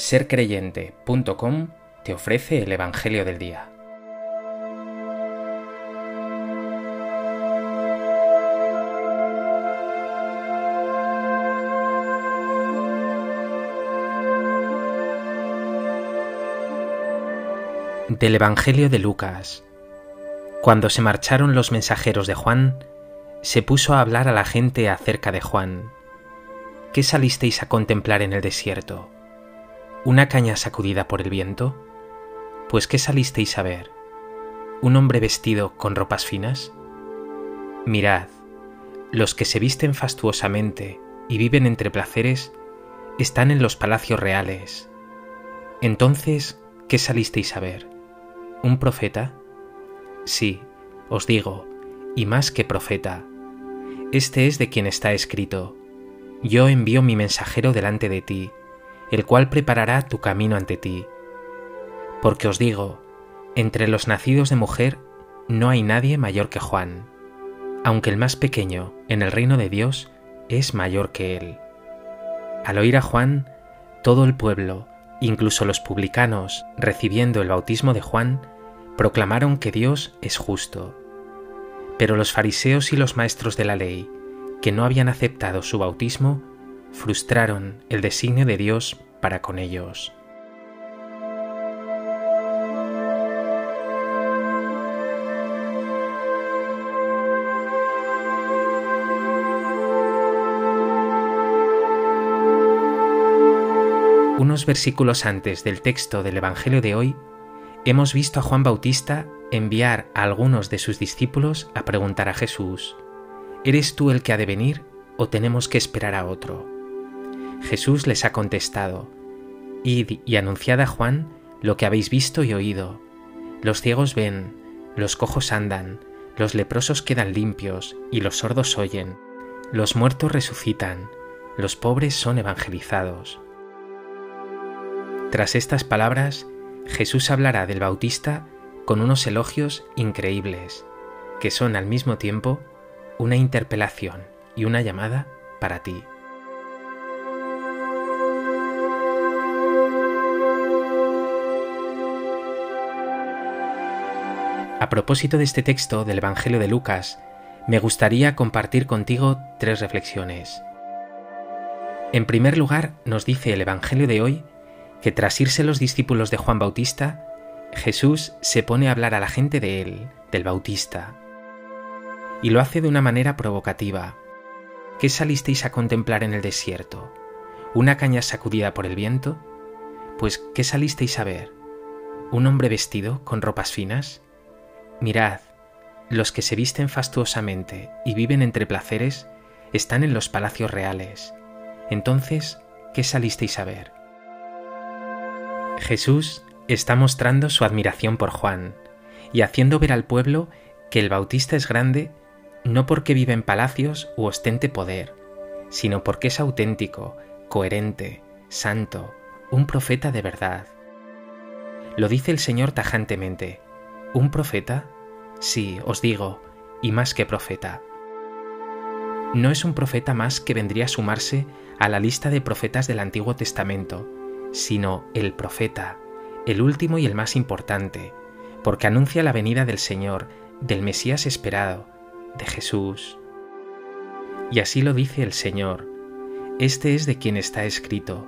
sercreyente.com te ofrece el Evangelio del Día. Del Evangelio de Lucas. Cuando se marcharon los mensajeros de Juan, se puso a hablar a la gente acerca de Juan. ¿Qué salisteis a contemplar en el desierto? ¿Una caña sacudida por el viento? Pues ¿qué salisteis a ver? ¿Un hombre vestido con ropas finas? Mirad, los que se visten fastuosamente y viven entre placeres están en los palacios reales. Entonces, ¿qué salisteis a ver? ¿Un profeta? Sí, os digo, y más que profeta. Este es de quien está escrito. Yo envío mi mensajero delante de ti, el cual preparará tu camino ante ti. Porque os digo, entre los nacidos de mujer no hay nadie mayor que Juan, aunque el más pequeño en el reino de Dios es mayor que él. Al oír a Juan, todo el pueblo, incluso los publicanos, recibiendo el bautismo de Juan, proclamaron que Dios es justo. Pero los fariseos y los maestros de la ley, que no habían aceptado su bautismo, frustraron el designio de Dios para con ellos. Unos versículos antes del texto del Evangelio de hoy, hemos visto a Juan Bautista enviar a algunos de sus discípulos a preguntar a Jesús, ¿Eres tú el que ha de venir o tenemos que esperar a otro? Jesús les ha contestado, Id y anunciad a Juan lo que habéis visto y oído. Los ciegos ven, los cojos andan, los leprosos quedan limpios y los sordos oyen, los muertos resucitan, los pobres son evangelizados. Tras estas palabras, Jesús hablará del Bautista con unos elogios increíbles, que son al mismo tiempo una interpelación y una llamada para ti. A propósito de este texto del Evangelio de Lucas, me gustaría compartir contigo tres reflexiones. En primer lugar, nos dice el Evangelio de hoy que tras irse los discípulos de Juan Bautista, Jesús se pone a hablar a la gente de él, del Bautista. Y lo hace de una manera provocativa. ¿Qué salisteis a contemplar en el desierto? ¿Una caña sacudida por el viento? Pues ¿qué salisteis a ver? ¿Un hombre vestido con ropas finas? Mirad, los que se visten fastuosamente y viven entre placeres están en los palacios reales. Entonces, ¿qué salisteis a ver? Jesús está mostrando su admiración por Juan y haciendo ver al pueblo que el Bautista es grande no porque vive en palacios u ostente poder, sino porque es auténtico, coherente, santo, un profeta de verdad. Lo dice el Señor tajantemente, ¿Un profeta? Sí, os digo, y más que profeta. No es un profeta más que vendría a sumarse a la lista de profetas del Antiguo Testamento, sino el profeta, el último y el más importante, porque anuncia la venida del Señor, del Mesías esperado, de Jesús. Y así lo dice el Señor, este es de quien está escrito,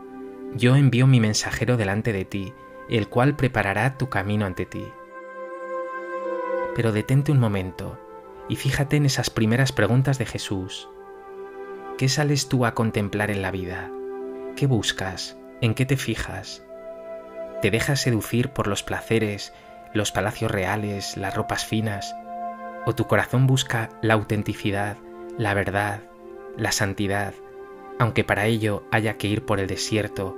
yo envío mi mensajero delante de ti, el cual preparará tu camino ante ti. Pero detente un momento y fíjate en esas primeras preguntas de Jesús. ¿Qué sales tú a contemplar en la vida? ¿Qué buscas? ¿En qué te fijas? ¿Te dejas seducir por los placeres, los palacios reales, las ropas finas? ¿O tu corazón busca la autenticidad, la verdad, la santidad, aunque para ello haya que ir por el desierto,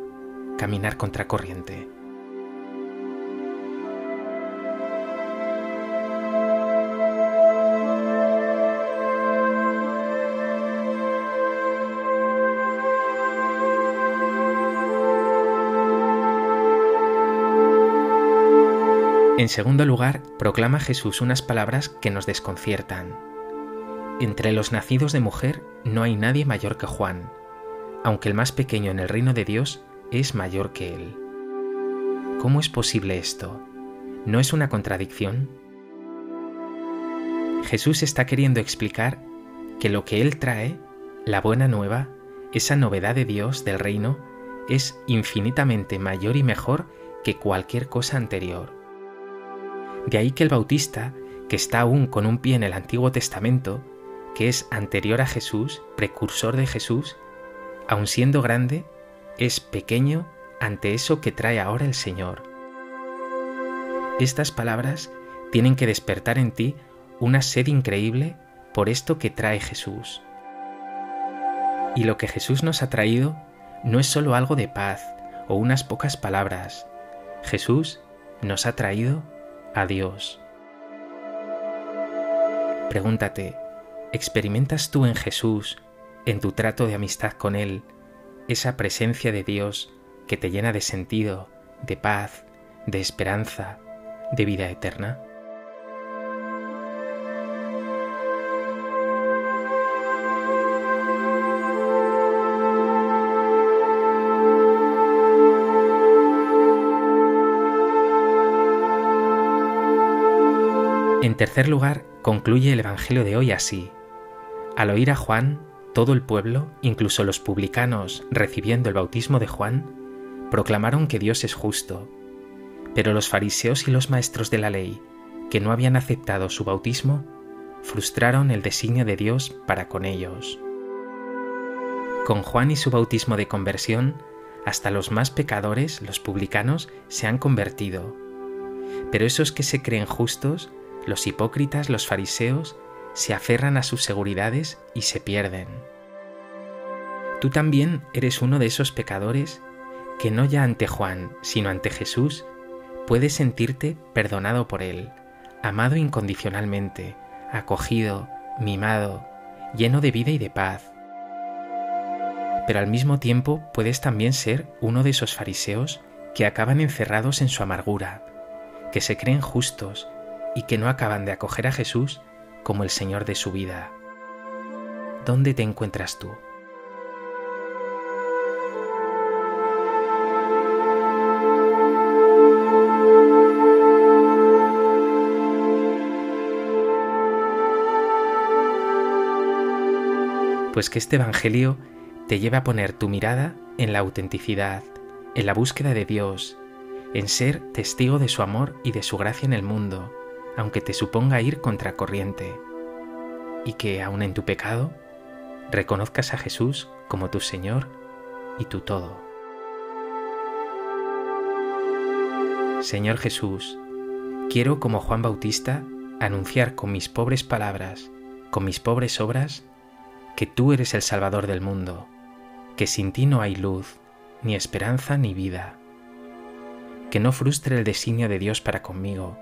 caminar contra En segundo lugar, proclama Jesús unas palabras que nos desconciertan. Entre los nacidos de mujer no hay nadie mayor que Juan, aunque el más pequeño en el reino de Dios es mayor que él. ¿Cómo es posible esto? ¿No es una contradicción? Jesús está queriendo explicar que lo que Él trae, la buena nueva, esa novedad de Dios del reino, es infinitamente mayor y mejor que cualquier cosa anterior. De ahí que el Bautista, que está aún con un pie en el Antiguo Testamento, que es anterior a Jesús, precursor de Jesús, aun siendo grande, es pequeño ante eso que trae ahora el Señor. Estas palabras tienen que despertar en ti una sed increíble por esto que trae Jesús. Y lo que Jesús nos ha traído no es solo algo de paz o unas pocas palabras. Jesús nos ha traído a Dios. Pregúntate, ¿experimentas tú en Jesús, en tu trato de amistad con Él, esa presencia de Dios que te llena de sentido, de paz, de esperanza, de vida eterna? En tercer lugar, concluye el Evangelio de hoy así. Al oír a Juan, todo el pueblo, incluso los publicanos recibiendo el bautismo de Juan, proclamaron que Dios es justo. Pero los fariseos y los maestros de la ley, que no habían aceptado su bautismo, frustraron el designio de Dios para con ellos. Con Juan y su bautismo de conversión, hasta los más pecadores, los publicanos, se han convertido. Pero esos que se creen justos los hipócritas, los fariseos, se aferran a sus seguridades y se pierden. Tú también eres uno de esos pecadores que no ya ante Juan, sino ante Jesús, puedes sentirte perdonado por Él, amado incondicionalmente, acogido, mimado, lleno de vida y de paz. Pero al mismo tiempo puedes también ser uno de esos fariseos que acaban encerrados en su amargura, que se creen justos, y que no acaban de acoger a Jesús como el Señor de su vida. ¿Dónde te encuentras tú? Pues que este Evangelio te lleve a poner tu mirada en la autenticidad, en la búsqueda de Dios, en ser testigo de su amor y de su gracia en el mundo, aunque te suponga ir contracorriente, y que, aun en tu pecado, reconozcas a Jesús como tu Señor y tu todo. Señor Jesús, quiero como Juan Bautista anunciar con mis pobres palabras, con mis pobres obras, que tú eres el Salvador del mundo, que sin ti no hay luz, ni esperanza, ni vida. Que no frustre el designio de Dios para conmigo,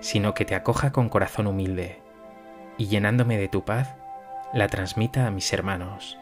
sino que te acoja con corazón humilde, y llenándome de tu paz, la transmita a mis hermanos.